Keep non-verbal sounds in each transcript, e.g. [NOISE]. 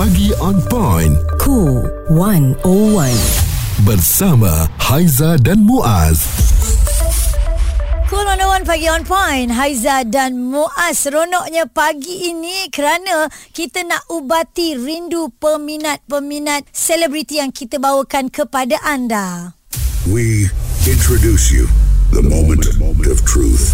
Pagi on point. Cool 101. Bersama Haiza dan Muaz. Cool 101 Pagi on point Haiza dan Muaz Seronoknya pagi ini Kerana kita nak ubati rindu peminat-peminat Selebriti yang kita bawakan kepada anda We introduce you the moment of truth.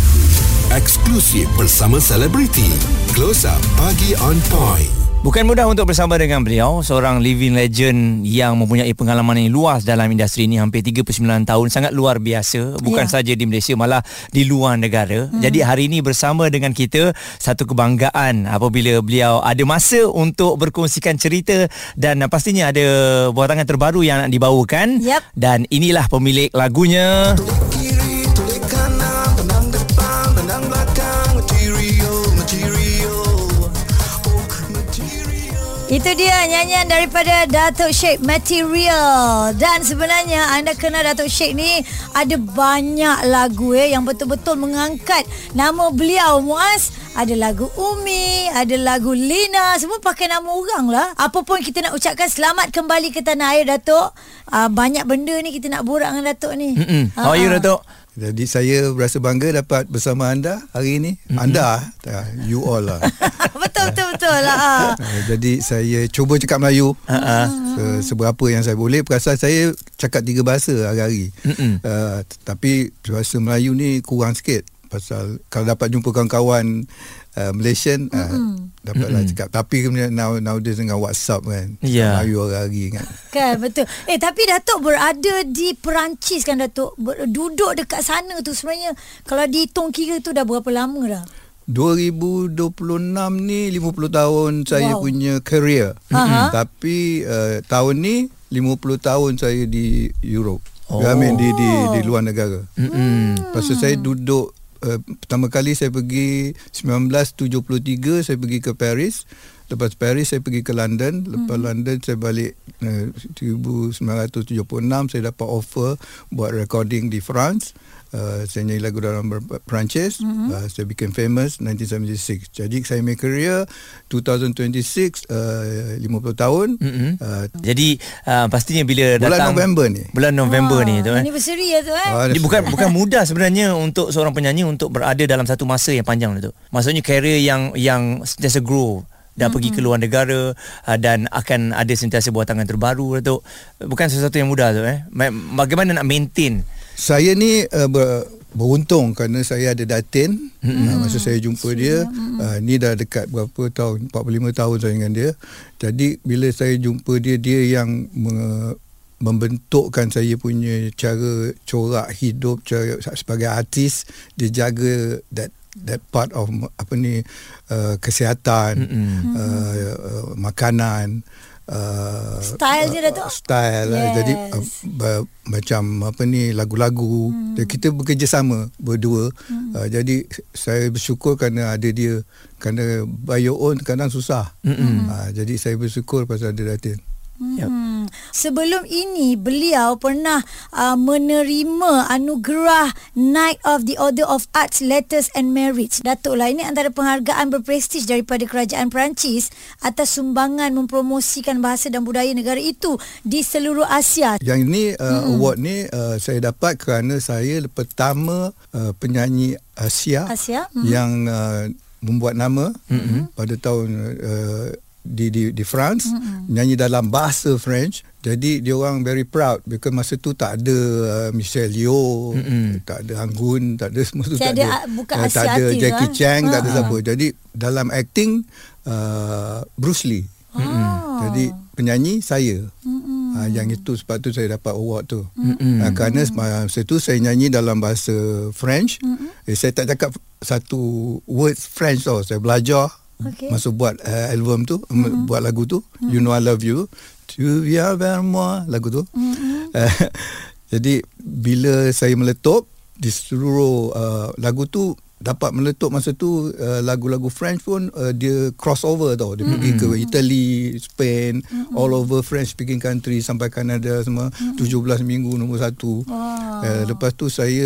Eksklusif bersama selebriti. Close Up Pagi on point. Bukan mudah untuk bersama dengan beliau, seorang living legend yang mempunyai pengalaman yang luas dalam industri ini hampir 39 tahun, sangat luar biasa. Bukan Ya. saja di Malaysia, malah di luar negara. Hmm. Jadi hari ini bersama dengan kita, satu kebanggaan apabila beliau ada masa untuk berkongsikan cerita dan pastinya ada buatangan terbaru yang nak dibawakan. Yap. Dan inilah pemilik lagunya. Itu dia nyanyian daripada Datuk Sheikh Material Dan sebenarnya anda kenal Datuk Sheikh ni Ada banyak lagu eh Yang betul-betul mengangkat nama beliau Muaz Ada lagu Umi Ada lagu Lina Semua pakai nama orang lah Apa pun kita nak ucapkan Selamat kembali ke tanah air Datuk uh, Banyak benda ni kita nak borak dengan Datuk ni Mm-mm. How are you Ah, ah. Datuk? Jadi saya berasa bangga dapat bersama anda hari ini. Mm-hmm. Anda, ah, you all lah. [LAUGHS] Betul betul lah ah. Ah, Jadi saya cuba cakap Melayu Uh-uh. se- seberapa yang saya boleh. Perasaan saya cakap tiga bahasa hari-hari. Mm-mm. Uh, tapi bahasa Melayu ni kurang sikit. Pasal kalau dapat jumpa kawan-kawan uh, Malaysian uh, dapatlah Mm-mm. cakap. Tapi kemudian now nowadays dengan WhatsApp kan. Ya. Melayu hari-hari kan. Kan betul. Eh tapi Datuk berada di Perancis kan Datuk. Ber, duduk dekat sana tu sebenarnya kalau dihitung kira tu dah berapa lama dah? 2026 ni 50 tahun saya Wow. punya career. Aha. Tapi uh, tahun ni 50 tahun saya di Europe. Oh. I mean di di di luar negara. Mm-mm. Pasal saya duduk uh, pertama kali saya pergi 1973 saya pergi ke Paris. Lepas Paris saya pergi ke London. Lepas London saya balik uh, 1976 saya dapat offer buat recording di France. Uh, saya nyanyi lagu dalam Perancis. Mm-hmm. Uh, saya became famous 1976. Jadi saya make career 2026 uh, 50 tahun. Mm-mm. Uh, Jadi uh, pastinya bila bulan datang November ni. Bulan November Ah, ni tu eh. Anniversary ya tu eh. Ah, Dia bukan bukan mudah sebenarnya untuk seorang penyanyi untuk berada dalam satu masa yang panjang tu. Maksudnya career yang yang sentiasa grow dan mm-hmm. pergi ke luar negara uh, dan akan ada sentiasa buatangan terbaru tu. Bukan sesuatu yang mudah tu eh. Ma- Bagaimana nak maintain? Saya ni uh, ber, beruntung kerana saya ada datin. Mm-hmm. uh, masa saya jumpa dia uh, ni dah dekat berapa tahun? 45 tahun saya dengan dia. Jadi bila saya jumpa dia dia yang me, membentukkan saya punya cara corak hidup cara sebagai artis dia jaga that that part of apa ni uh, kesihatan Mm-mm. uh, uh, makanan uh, Style dia, Datuk? style yes. jadi uh, macam apa ni lagu-lagu hmm. kita bekerjasama berdua hmm. uh, jadi saya bersyukur kerana ada dia kerana by your own kadang susah Mm-mm. uh, jadi saya bersyukur pasal ada Datin Yep. Hmm. Sebelum ini beliau pernah uh, menerima anugerah Knight of the Order of Arts Letters and Merits. Datuk lah ini antara penghargaan berprestij daripada kerajaan Perancis atas sumbangan mempromosikan bahasa dan budaya negara itu di seluruh Asia. yang ini uh, hmm. award ni uh, saya dapat kerana saya pertama uh, penyanyi Asia, Asia? Mhm. yang uh, membuat nama mm-hmm. pada tahun uh, di di di France mm-hmm. nyanyi dalam bahasa French jadi dia orang very proud because masa tu tak ada uh, Michelle Yeoh Mm-mm. tak ada Anggun tak ada semua tu tak ada ah, bukan Uh, tak ada Jackie ah. Chan tak ada Ha. siapa jadi dalam acting uh, Bruce Lee Oh. jadi penyanyi saya mm uh, yang itu sebab tu saya dapat award tu Mm-mm. uh, kerana masa tu saya nyanyi dalam bahasa French eh, saya tak cakap satu words French tau saya belajar Okey. masa buat uh, album tu mm-hmm. buat lagu tu mm-hmm. You Know I Love You Tu viens vers moi lagu tu mm-hmm. uh, [LAUGHS] jadi bila saya meletup di seluruh uh, lagu tu dapat meletup masa tu uh, lagu-lagu French pun uh, dia crossover tau dia mm-hmm. pergi ke Italy Spain mm-hmm. all over French speaking country sampai Canada semua mm-hmm. 17 minggu nombor satu Wow. uh, lepas tu saya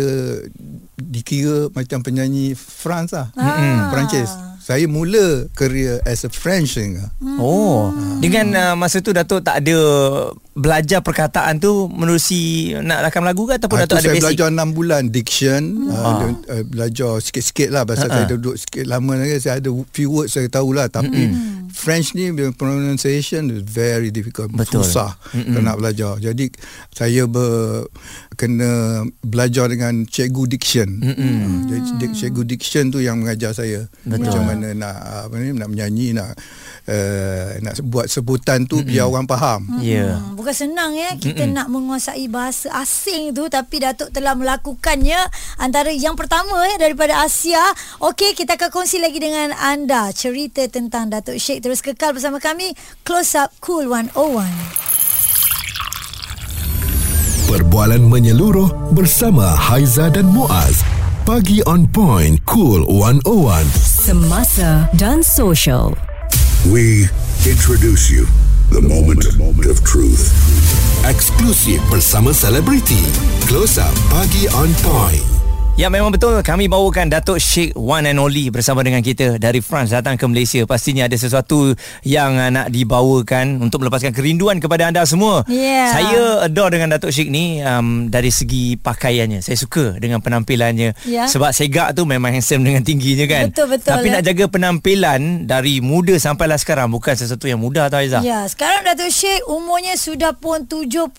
dikira macam penyanyi France lah Ah. Perancis Saya mula career as a French singer. Oh, dengan uh, masa tu Datuk tak ada belajar perkataan tu menerusi nak rakam lagu ke ataupun Ah, Datuk tu ada saya basic? belajar 6 bulan diction Ah. uh, uh, belajar sikit-sikit lah pasal Ha-ha. saya duduk sikit lama lagi saya ada few words saya tahulah tapi French ni pronunciation is very difficult Betul. susah kena belajar jadi saya ber, kena belajar dengan cikgu diction uh, jadi dik- cikgu diction tu yang mengajar saya Betul. macam mana nak apa ni nak menyanyi nak uh, nak buat sebutan tu biar orang faham Ya. Hmm, bukan senang ya kita Mm-mm. nak menguasai bahasa asing tu tapi Datuk telah melakukannya antara yang pertama ya daripada Asia. Okey, kita akan kongsi lagi dengan anda cerita tentang Datuk Sheikh. Terus kekal bersama kami Close Up Cool 101. Perbualan menyeluruh bersama Haiza dan Muaz. Pagi on point, cool 101. Semasa dan social. We introduce you the moment of truth. Eksklusif bersama selebriti. Close up pagi on point. Ya memang betul kami bawakan Datuk Sheikh One and Only bersama dengan kita dari France datang ke Malaysia. Pastinya ada sesuatu yang uh, nak dibawakan untuk melepaskan kerinduan kepada anda semua. Ya. Saya adore dengan Datuk Sheikh ni um, dari segi pakaiannya. Saya suka dengan penampilannya. Ya. Sebab segak tu memang handsome dengan tingginya kan. Betul, betul, Tapi ya. nak jaga penampilan dari muda sampailah sekarang bukan sesuatu yang mudah tau Aizah. Ya, sekarang Datuk Sheikh umurnya sudah pun 73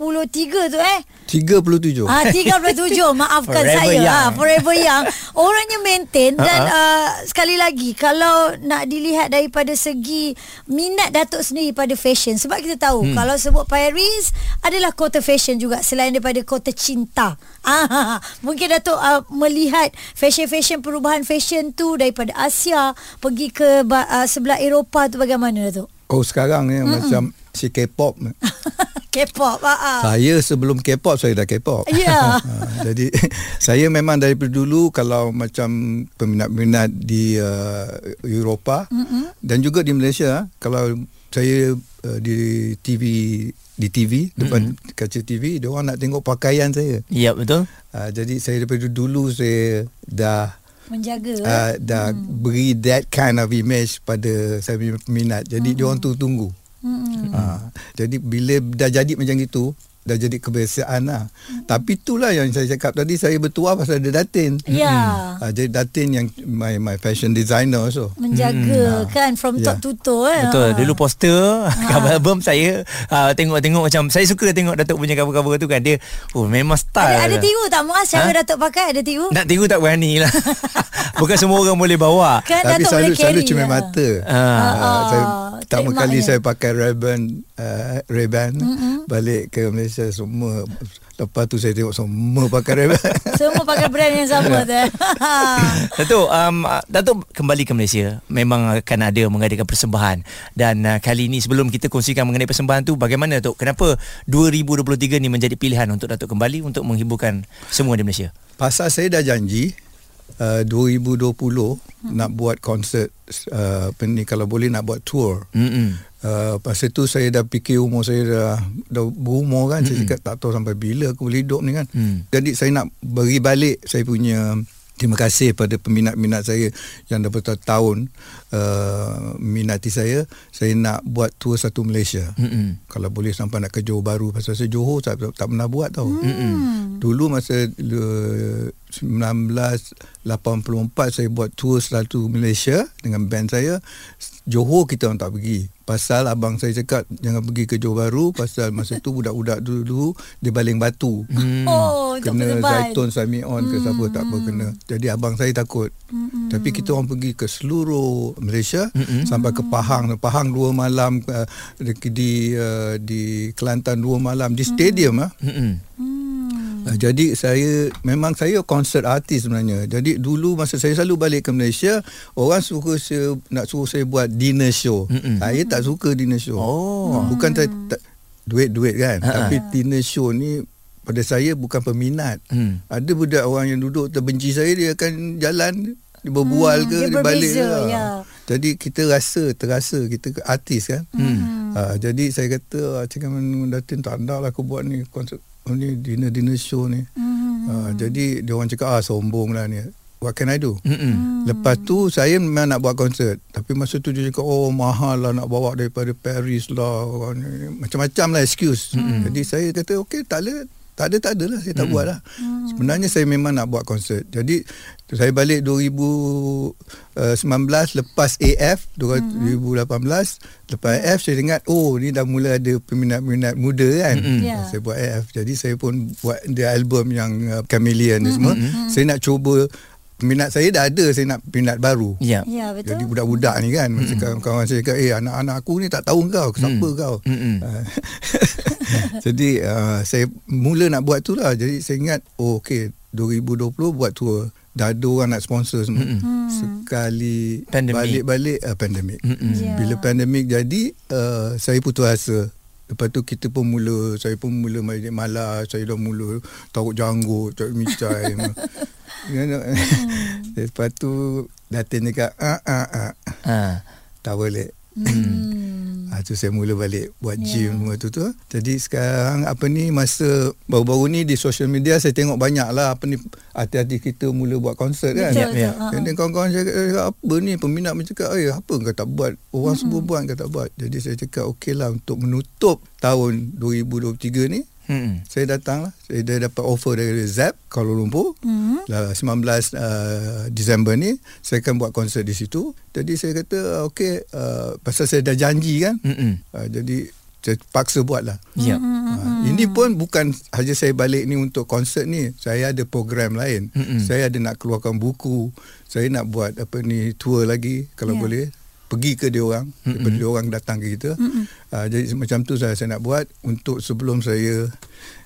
tu eh. 37 Ah 37 [LAUGHS] maafkan Forever saya. young. Ah forever young. [LAUGHS] Orangnya maintain dan uh, sekali lagi kalau nak dilihat daripada segi minat Datuk sendiri pada fashion sebab kita tahu hmm. kalau sebut Paris adalah kota fashion juga selain daripada kota cinta. [LAUGHS] Ah mungkin Datuk uh, melihat fashion-fashion perubahan fashion tu daripada Asia pergi ke uh, sebelah Eropah tu bagaimana Datuk? Oh sekarang ni Mm-mm. macam si K-pop. [LAUGHS] K-pop ah. ah. Saya sebelum K-pop saya dah K-pop. Ya. Ha, [LAUGHS] jadi [LAUGHS] saya memang daripada dulu kalau macam peminat-peminat di uh, Eropah dan juga di Malaysia kalau saya uh, di TV di TV depan mm-hmm. kaca TV dia orang nak tengok pakaian saya. Ya betul. Uh, jadi saya daripada dulu saya dah Menjaga uh, dah hmm. beri that kind of image pada saya peminat. Jadi hmm. dia orang tu tunggu. Hmm. Uh, jadi bila dah jadi macam itu dah jadi kebiasaan lah. Hmm. Tapi itulah yang saya cakap tadi saya bertuah pasal ada Datin. Ya. Uh, jadi Datin yang my my fashion designer also. menjaga hmm. kan from top Ya. to toe eh. Betul. Ah. Dulu poster cover [LAUGHS] album saya uh, tengok-tengok macam saya suka tengok Datuk punya cover-cover tu kan dia oh memang style. ada, ada tiru tak Muaz cara Ha? Datuk pakai ada tiru? Nak tiru tak berani lah. [LAUGHS] Bukan semua orang boleh bawa. Kan Tapi Datuk selalu selalu cermin lah. mata. Ah. Uh, saya pertama kali saya pakai Ray-Ban uh, Ray-Ban mm-hmm. balik ke Malaysia semua lepas tu saya tengok semua pakai Ray-Ban. [LAUGHS] Semua pakai brand yang sama tu. eh. [LAUGHS] Datuk, um, Datuk kembali ke Malaysia memang akan ada mengadakan persembahan dan uh, kali ini sebelum kita kongsikan mengenai persembahan tu bagaimana Datuk? Kenapa 2023 ni menjadi pilihan untuk Datuk kembali untuk menghiburkan semua di Malaysia? Pasal saya dah janji uh, 2020 hmm. nak buat konsert uh, apa ni kalau boleh nak buat tour. Hmm. Uh, pasal tu saya dah fikir umur saya dah dah berumur kan saya cakap tak tahu sampai bila aku boleh hidup ni kan. Mm. Jadi saya nak beri balik saya punya terima kasih pada peminat-minat saya yang dah bertahun-tahun uh, minati saya. Saya nak buat tour satu Malaysia. Mm-mm. Kalau boleh sampai nak ke Johor Baru pasal saya Johor tak, tak pernah buat tau. Mm. Dulu masa uh, 1984 saya buat tour satu Malaysia dengan band saya. Johor kita orang tak pergi. Pasal abang saya cakap jangan pergi ke Johor Baru pasal masa tu budak-budak dulu dia baling batu. Mm. Oh, Kena. Zaitun Samion ke siapa tak apa kena. Jadi abang saya takut. Mm-mm. Tapi kita orang pergi ke seluruh Malaysia Mm-mm. sampai ke Pahang. Pahang dua malam uh, di uh, di Kelantan dua malam di stadium ah. Mm-mm. Uh, jadi saya memang saya konsert artis sebenarnya. Jadi dulu masa saya selalu balik ke Malaysia, orang suka saya nak suruh saya buat dinner show. Mm-mm. Saya tak suka dinner show. Oh. Bukan saya tak, duit-duit kan. Ha-ha. Tapi dinner show ni pada saya bukan peminat. Hmm. Ada budak orang yang duduk terbenci saya dia akan jalan dia berbual Hmm, ke dia dia, balik lah. ya. Jadi kita rasa terasa kita ke- artis kan. Hmm. Ha, jadi saya kata cakap dengan Datin tak ada lah aku buat ni konsert ni dinner dinner show ni. Hmm. Ha, jadi dia orang cakap ah sombong lah ni. what can I do? Mm-mm. Lepas tu saya memang nak buat konsert. Tapi masa tu dia cakap oh mahal lah nak bawa daripada Paris lah. Macam-macam lah excuse. Mm-hmm. Jadi saya kata okey tak ada tak ada tak ada lah saya tak mm. buat lah. Mm. Sebenarnya saya memang nak buat konsert. Jadi saya balik 2019 lepas AF 2018 lepas AF saya ingat oh ni dah mula ada peminat-peminat muda kan. Mm-mm. Ya. Saya buat AF. Jadi saya pun buat dia album yang uh, Chameleon ni semua. Saya nak cuba peminat saya dah ada saya nak peminat baru. Ya. Ya betul. Jadi budak-budak ni kan Masa kawan-kawan saya cakap Eh anak-anak aku ni tak tahu kau Siapa Mm. kau Mm-mm. Ah. [LAUGHS] Jadi uh, Saya mula nak buat tu lah Jadi saya ingat Oh okay 2020 buat tour Dah ada orang nak sponsor semua Mm-mm. Sekali Pandemik. Balik-balik uh, Pandemik Mm-mm. Ya. Bila pandemik jadi uh, Saya putus asa Lepas tu kita pun mula Saya pun mula malas Saya dah mula Taruh janggut Cari micai [LAUGHS] You [LAUGHS] know? Lepas tu Datin cakap ah, ah, ah. Ha. Tak boleh Hmm. Ha, tu saya mula balik buat Ya. gym semua tu tu. Jadi sekarang apa ni masa baru-baru ni di social media saya tengok banyak lah apa ni hati-hati kita mula buat konsert kan. Betul, Ya, betul. Ha, Dan kawan-kawan saya cakap, eh, apa ni peminat macam cakap, eh apa kau tak buat? Orang semua buat kau tak buat. Jadi saya cakap okey lah untuk menutup tahun 2023 ni Mm-mm. saya datang lah. Saya dah dapat offer dari ZAP Kuala Lumpur. Hmm. Lah 19 uh, Disember ni saya akan buat konsert di situ. Jadi saya kata okey uh, pasal saya dah janji kan. Uh, jadi saya paksa buat lah. Ya. Uh, ini pun bukan saja saya balik ni untuk konsert ni. Saya ada program lain. Mm-mm. Saya ada nak keluarkan buku. Saya nak buat apa ni tour lagi kalau Ya. boleh. Pergi ke dia orang, daripada dia orang datang ke kita. Uh, jadi macam tu saya saya nak buat untuk sebelum saya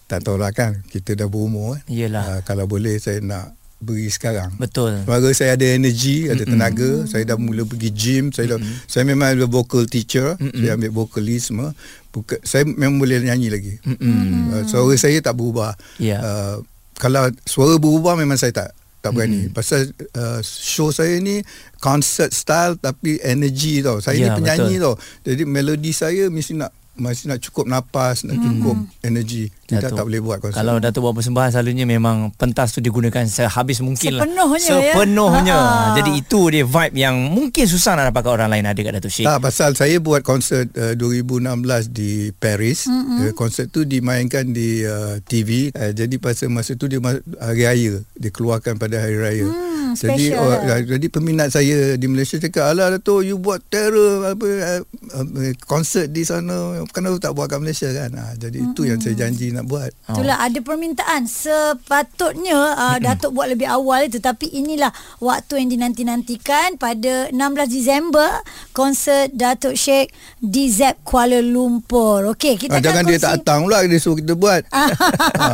tak tahulah kan kita dah berumur kan. Yelah. Uh, kalau boleh saya nak beri sekarang. Betul. Maka saya ada energi, ada tenaga. Saya dah mula pergi gym. Saya dah, saya memang ada vocal teacher. Saya ambil vocalist semua. Bukan, saya memang boleh nyanyi lagi. Uh, suara saya tak berubah. Ya. Uh, kalau suara berubah memang saya tak tak berani. Pasal uh, show saya ni concert style tapi energy tau. Saya Ya, ni penyanyi betul. tau. Jadi melodi saya mesti nak masih nak cukup napas, nak cukup energi. Kita Datuk. tak boleh buat konsert. Kalau Datuk buat persembahan selalunya memang pentas tu digunakan sehabis mungkin Sepenuhnya, lah. ya. Sepenuhnya. Ha. Jadi itu dia vibe yang mungkin susah nak dapatkan orang lain ada kat Datuk Syed. Tak pasal saya buat konsert uh, 2016 di Paris. Mm-hmm. Uh, konsert tu dimainkan di uh, TV. Uh, jadi pasal masa tu dia hari raya, dikeluarkan pada hari raya. Hmm, jadi special oh, lah. uh, jadi peminat saya di Malaysia cakap, "Alah Dato, you buat terror apa uh, uh, konsert di sana. Kenapa tak buat kat Malaysia kan?" Uh, jadi mm-hmm. itu yang saya janji nak buat. Itulah ada permintaan sepatutnya uh, Datuk buat lebih awal itu tapi inilah waktu yang dinanti-nantikan pada 16 Disember konsert Datuk Sheikh di ZEP Kuala Lumpur. Okey, kita Ah, jangan akan dia tak datang pula dia suruh kita buat. [LAUGHS] ah,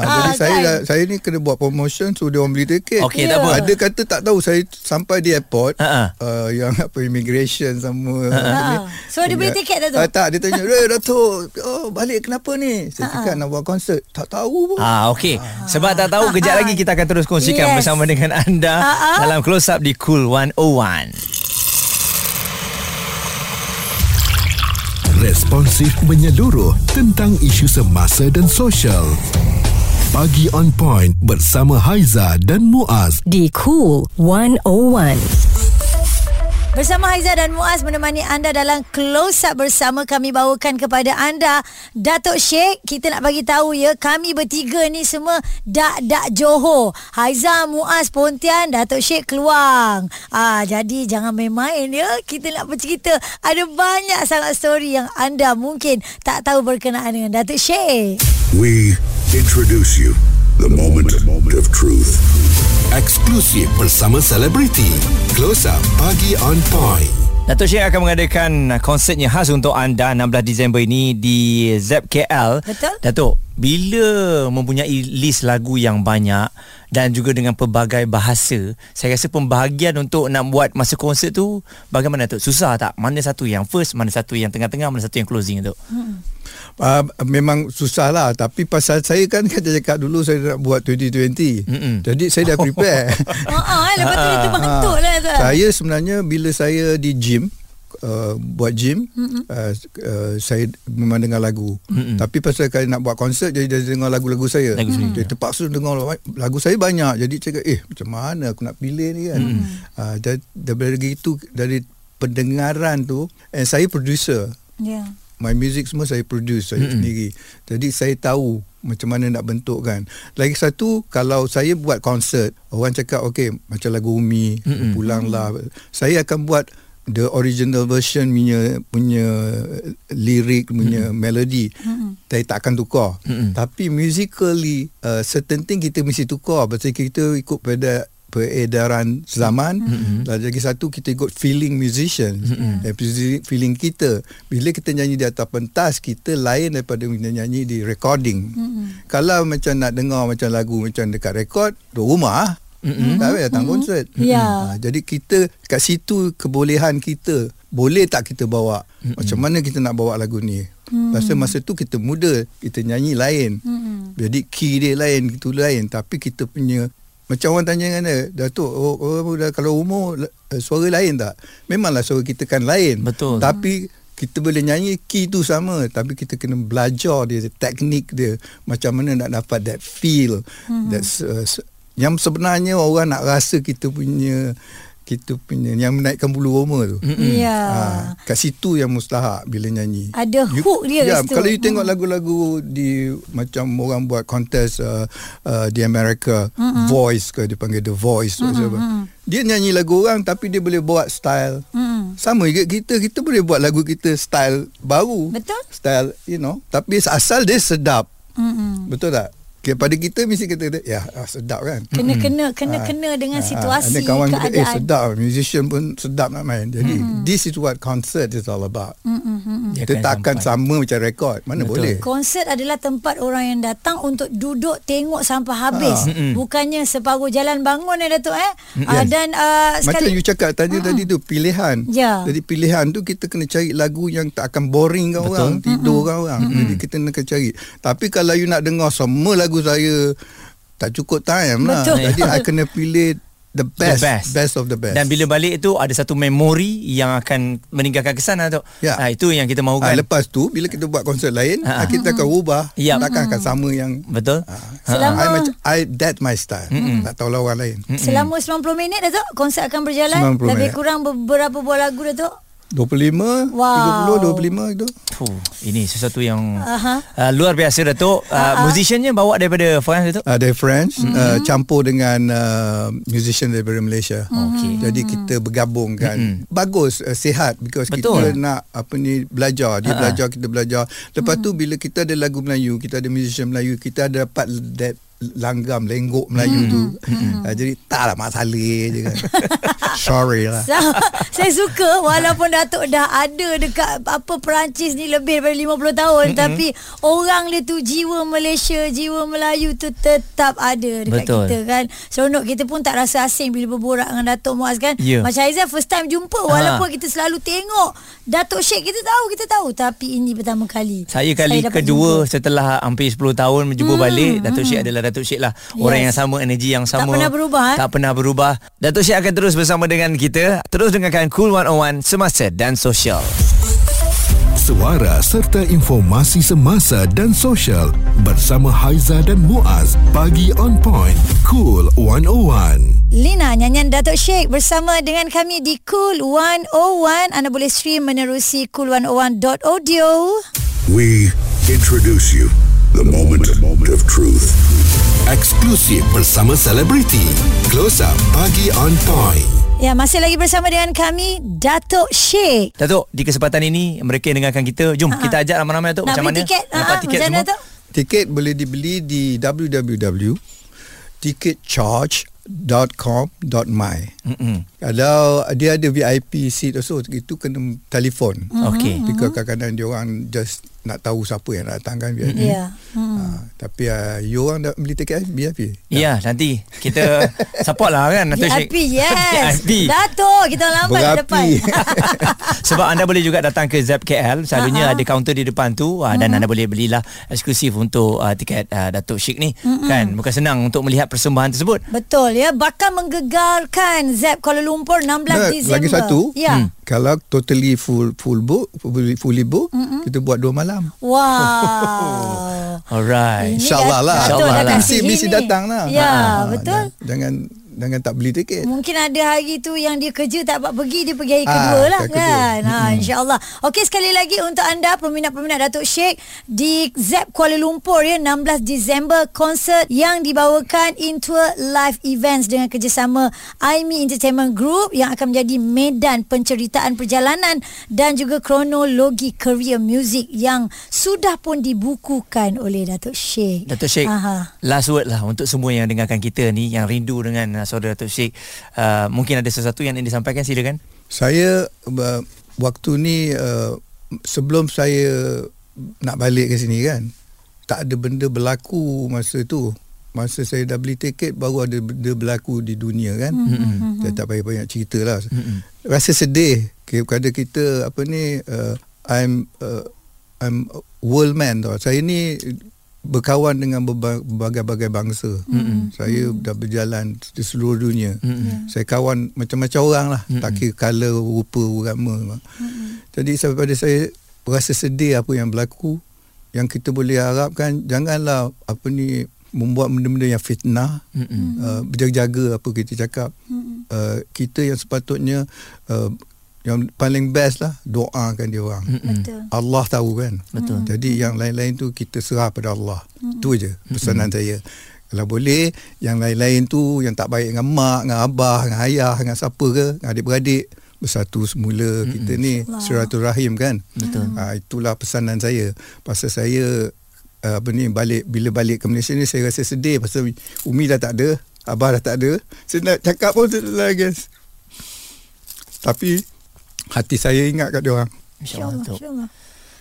jadi saya Kan? dah, saya ni kena buat promotion suruh dia orang beli tiket. Okey, tak apa. Ada kata tak tahu saya sampai di airport uh, yang apa immigration sama apa ni. Ha. So, dia beli tiket, Datuk? Ah, tak, dia tanya, "Eh Datuk, oh balik kenapa ni?" Saya cakap nak buat konsert. Tak tahu pun. Ah okey. Sebab tak tahu kejap lagi kita akan terus kongsikan Yes. bersama dengan anda ah. dalam close up di Cool 101. Responsif menyeluruh tentang isu semasa dan sosial. Pagi on point bersama Haiza dan Muaz. di Cool 101. Bersama Haiza dan Muaz menemani anda dalam close up bersama. Kami bawakan kepada anda Datuk Sheikh kita nak bagi tahu ya kami bertiga ni semua dak-dak Johor. Haiza, Muaz, Pontian, Datuk Sheikh Keluang. Ah, jadi jangan main-main ya. Kita nak bercerita. Ada banyak sangat story yang anda mungkin tak tahu berkenaan dengan Datuk Sheikh. We introduce you the moment of truth. Eksklusif bersama selebriti. Close Up Pagi on Point. Datuk Syed akan mengadakan konsertnya khas untuk anda 16 Disember ini di ZEP KL. Betul. Datuk, bila mempunyai list lagu yang banyak dan juga dengan pelbagai bahasa, saya rasa pembahagian untuk nak buat masa konsert tu bagaimana Datuk? Susah tak? Mana satu yang first, mana satu yang tengah-tengah, mana satu yang closing Datuk? Uh, memang susah lah Tapi pasal saya kan Kata cakap dulu Saya nak buat 2020 Mm-mm. Jadi saya dah prepare. [LAUGHS] Ha ah, lepas tu dia terbentuk lah tu. Saya sebenarnya Bila saya di gym uh, buat gym uh, uh, saya memang dengar lagu. Mm-mm. tapi pasal kalau nak buat konsert jadi dia dengar lagu-lagu saya. Lagu sendiri. dia terpaksa dengar lagu saya banyak. Jadi cakap eh macam mana aku nak pilih ni kan? Uh, dan daripada itu dari pendengaran tu and saya producer. Ya. My music semua saya produce saya Mm-mm. sendiri. Jadi saya tahu macam mana nak bentukkan. Lagi satu kalau saya buat konsert, orang cakap okey macam lagu Umi, Mm-mm. pulanglah. Saya akan buat the original version punya punya lirik punya melody. Saya tak akan tukar. Mm-mm. Tapi musically uh, certain thing kita mesti tukar pasal kita ikut pada peredaran zaman mm-hmm. dan lagi satu kita ikut feeling musician mm-hmm. feeling kita bila kita nyanyi di atas pentas kita lain daripada kita nyanyi di recording mm-hmm. kalau macam nak dengar macam lagu macam dekat rekod di rumah mm-hmm. tak payah datang konsert Ya. ha, jadi kita kat situ kebolehan kita boleh tak kita bawa mm-hmm. macam mana kita nak bawa lagu ni mm-hmm. Pasal masa tu kita muda kita nyanyi lain mm-hmm. jadi key dia lain itu lain tapi kita punya macam orang tanya kan dia, Datuk, oh, oh, dah, kalau umur eh, suara lain tak? Memanglah suara kita kan lain. Betul. Tapi kita boleh nyanyi key tu sama tapi kita kena belajar dia teknik dia macam mana nak dapat that feel hmm. that's uh, yang sebenarnya orang nak rasa kita punya kita punya yang menaikkan bulu roma tu. Ya. Ha, kat situ yang mustahak bila nyanyi. Ada hook dia ya, situ. Kalau you tengok lagu-lagu di macam orang buat kontes uh, uh, di Amerika, mm-hmm. Voice ke dia panggil The Voice mm-hmm. Dia nyanyi lagu orang tapi dia boleh buat style. Mm. Sama juga kita, kita boleh buat lagu kita style baru. Betul. Style, you know. Tapi asal dia sedap. Mm-mm. Betul tak? Okay, pada kita mesti kita kata, ya ah, sedap kan. Kena kena kena Ah, kena dengan ah, situasi Ada kawan kita, eh keadaan. sedap. Musician pun sedap nak main. Jadi, mm-hmm. this is what concert is all about. Dia Kita akan takkan sama macam rekod. Mana Betul. boleh. Konsert adalah tempat orang yang datang untuk duduk tengok sampai habis. Ah. Mm-mm. Bukannya separuh jalan bangun ya Datuk eh. Uh, Yes. dan uh, Macam sekali you cakap tadi tadi tu pilihan. Ya. Jadi pilihan tu kita kena cari lagu yang tak akan boring kan Betul. orang, tidur kan orang. Jadi kita nak kena cari. Tapi kalau you nak dengar semua lagu saya tak cukup time lah. Betul. Jadi I kena pilih the best, best. best of the best. Dan bila balik itu ada satu memori yang akan meninggalkan kesan Datuk. Ya. Ha, itu yang kita Ah, mahukan. lepas tu bila kita buat konsert lain, Ah, ah. kita akan ubah. Ya. Takkan akan sama yang Betul? Ah, Selama- I macam I that my style. Tak tahulah orang lain. selama 90 minit Datuk konsert akan berjalan 90 lebih minit. kurang beberapa buah lagu Datuk. 25, Wow. 30, 25 itu. Fuh, ini sesuatu yang Aha. uh, luar biasa Datuk. Uh, Ah, ah. musiciannya bawa daripada France Datuk? Uh, dari French mm-hmm. uh, campur dengan uh, musician daripada Malaysia. Okey. Jadi kita bergabungkan. Mm-mm. Bagus uh, sihat because Betul. kita nak apa ni belajar, dia Ha-ha. belajar kita belajar. Lepas tu bila kita ada lagu Melayu, kita ada musician Melayu, kita ada dapat that langgam lenggok Melayu tu. Uh, [LAUGHS] jadi taklah masalah je kan. [LAUGHS] Sorry lah. Sa- saya suka walaupun Datuk dah ada dekat apa Perancis ni lebih daripada 50 tahun mm-hmm. tapi orang dia tu jiwa Malaysia, jiwa Melayu tu tetap ada dekat Betul. kita kan. Seronok kita pun tak rasa asing bila berborak dengan Datuk Muaz kan. Ya. Macam Aizah first time jumpa Ha. walaupun kita selalu tengok Datuk Sheikh kita tahu, kita tahu tapi ini pertama kali. Saya kali dapat kedua jumpa. setelah hampir 10 tahun menjumpa hmm, balik Datuk Syed adalah Datuk Syed lah Orang Yes. yang sama Energi yang Tak sama pernah berubah, eh? Tak pernah berubah Datuk Syed akan terus bersama dengan kita Terus dengarkan Cool 101 Semasa dan Sosial Suara serta informasi semasa dan sosial bersama Haiza dan Muaz. Pagi on point. Cool 101. Lina nyanyian Datuk Sheikh bersama dengan kami di Cool 101. Anda boleh stream menerusi cool101.audio. We introduce you the moment of truth. Eksklusif bersama selebriti. Close up pagi on point. Ya, masih lagi bersama dengan kami Datuk Sheikh. Datuk di kesempatan ini Mereka yang dengarkan kita Jom kita ajak ramai-ramai Datuk Nak Macam beli mana tiket? Dapat Ha, tiket macam semua Datuk? Tiket boleh dibeli di www.ticketcharge.com.my. Mm-mm. Kalau dia ada VIP seat also itu kena telefon. Okey Jika kadang-kadang dia orang just nak tahu siapa yang nak datang kan VIP. Ya. Hmm. Ha, tapi uh, you orang dah beli tiket VIP? Ya nanti Kita [LAUGHS] support lah kan Datuk Syed VIP, yes. VIP Datuk, kita lambat di depan. Berapi. [LAUGHS] Sebab anda boleh juga datang ke Zap KL Selalunya Ha-ha. ada kaunter di depan tu uh, Dan anda boleh belilah Eksklusif untuk uh, tiket uh, Datuk Syik ni Kan Bukan senang untuk melihat persembahan tersebut Betul ya, bakal menggegarkan Zap Kuala Lumpur 16 Nah, Disember. lagi satu. Ya. Hmm. kalau totally full full book fully, book mm-hmm. kita buat dua malam Wow. [LAUGHS] Alright. InsyaAllah lah. InsyaAllah lah. mesti ini. datang lah Ya, Ah, betul. jangan jangan tak beli tiket Mungkin ada hari tu yang dia kerja tak dapat pergi dia pergi hari Ah, kedua lah hari kedua. kan. Ha insya-Allah. Okey sekali lagi untuk anda peminat-peminat Datuk Sheikh di ZEP Kuala Lumpur ya 16 Disember konsert yang dibawakan Into Live Events dengan kerjasama Aimi Entertainment Group yang akan menjadi medan penceritaan perjalanan dan juga kronologi career music yang sudah pun dibukukan oleh Datuk Sheikh. Datuk Sheikh, Aha. last word lah untuk semua yang dengarkan kita ni yang rindu dengan uh, saudara Datuk Sheikh. Uh, mungkin ada sesuatu yang ingin disampaikan silakan. saya uh, waktu ni uh, sebelum saya nak balik ke sini kan tak ada benda berlaku masa tu masa saya dah beli tiket baru ada benda berlaku di dunia kan mm-hmm. saya tak payah banyak cerita lah mm-hmm. rasa sedih kerana kita apa ni uh, I'm uh, I'm world man tau saya ni berkawan dengan berba- berbagai-bagai bangsa. Mm-hmm. Saya dah berjalan di seluruh dunia. Mm-hmm. Saya kawan macam-macam orang lah. Mm-hmm. Tak kira color, rupa, agama. Mm-hmm. Jadi daripada saya rasa sedih apa yang berlaku. Yang kita boleh harapkan janganlah apa ni membuat benda-benda yang fitnah. Mm-hmm. Uh, berjaga-jaga apa kita cakap. Mm-hmm. Uh, kita yang sepatutnya uh, yang paling best lah doakan dia orang. Betul. Allah tahu kan. Betul. Jadi yang lain-lain tu kita serah pada Allah. Itu je pesanan saya. Kalau boleh yang lain-lain tu yang tak baik dengan mak, dengan abah, dengan ayah, dengan siapa ke, dengan adik-beradik bersatu semula kita ni silaturahim kan. Betul. Ha, itulah pesanan saya. Pasal saya uh, apa ni balik bila balik ke Malaysia ni saya rasa sedih pasal Umi dah tak ada, abah dah tak ada. Saya nak cakap pun tak guys. Tapi hati saya ingat kat dia orang. InsyaAllah. InsyaAllah.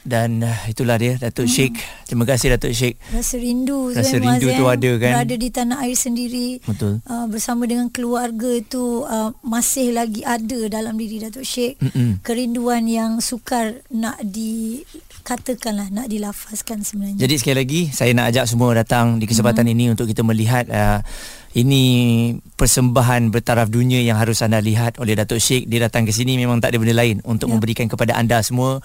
Dan uh, itulah dia Datuk Sheikh. Terima kasih Datuk Sheikh. Rasa rindu Rasa Zain rindu Muaz, tu eh. ada kan? Berada di tanah air sendiri Betul. uh, Bersama dengan keluarga tu uh, Masih lagi ada dalam diri Datuk Sheikh Mm-mm. Kerinduan yang sukar nak dikatakanlah Nak dilafazkan sebenarnya Jadi sekali lagi saya nak ajak semua datang di kesempatan Hmm. ini untuk kita melihat uh, ini persembahan bertaraf dunia yang harus anda lihat oleh Datuk Sheikh. Dia datang ke sini memang tak ada benda lain untuk Ya. memberikan kepada anda semua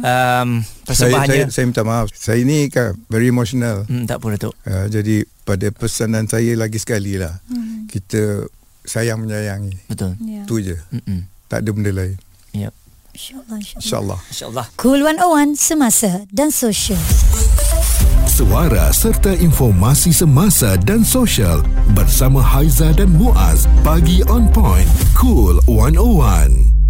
um, Saya, saya, persembahannya. saya minta maaf. Saya ni kan very emotional. Hmm, tak apa Datuk. Uh, jadi pada pesanan saya lagi sekali lah. Hmm. Kita sayang menyayangi. Betul. Ya. Itu je. Mm-mm. Tak ada benda lain. Yep. InsyaAllah insya InsyaAllah. InsyaAllah. Cool 101 Semasa dan Sosial Suara serta informasi semasa dan sosial bersama Haiza dan Muaz. Pagi on point. Cool 101.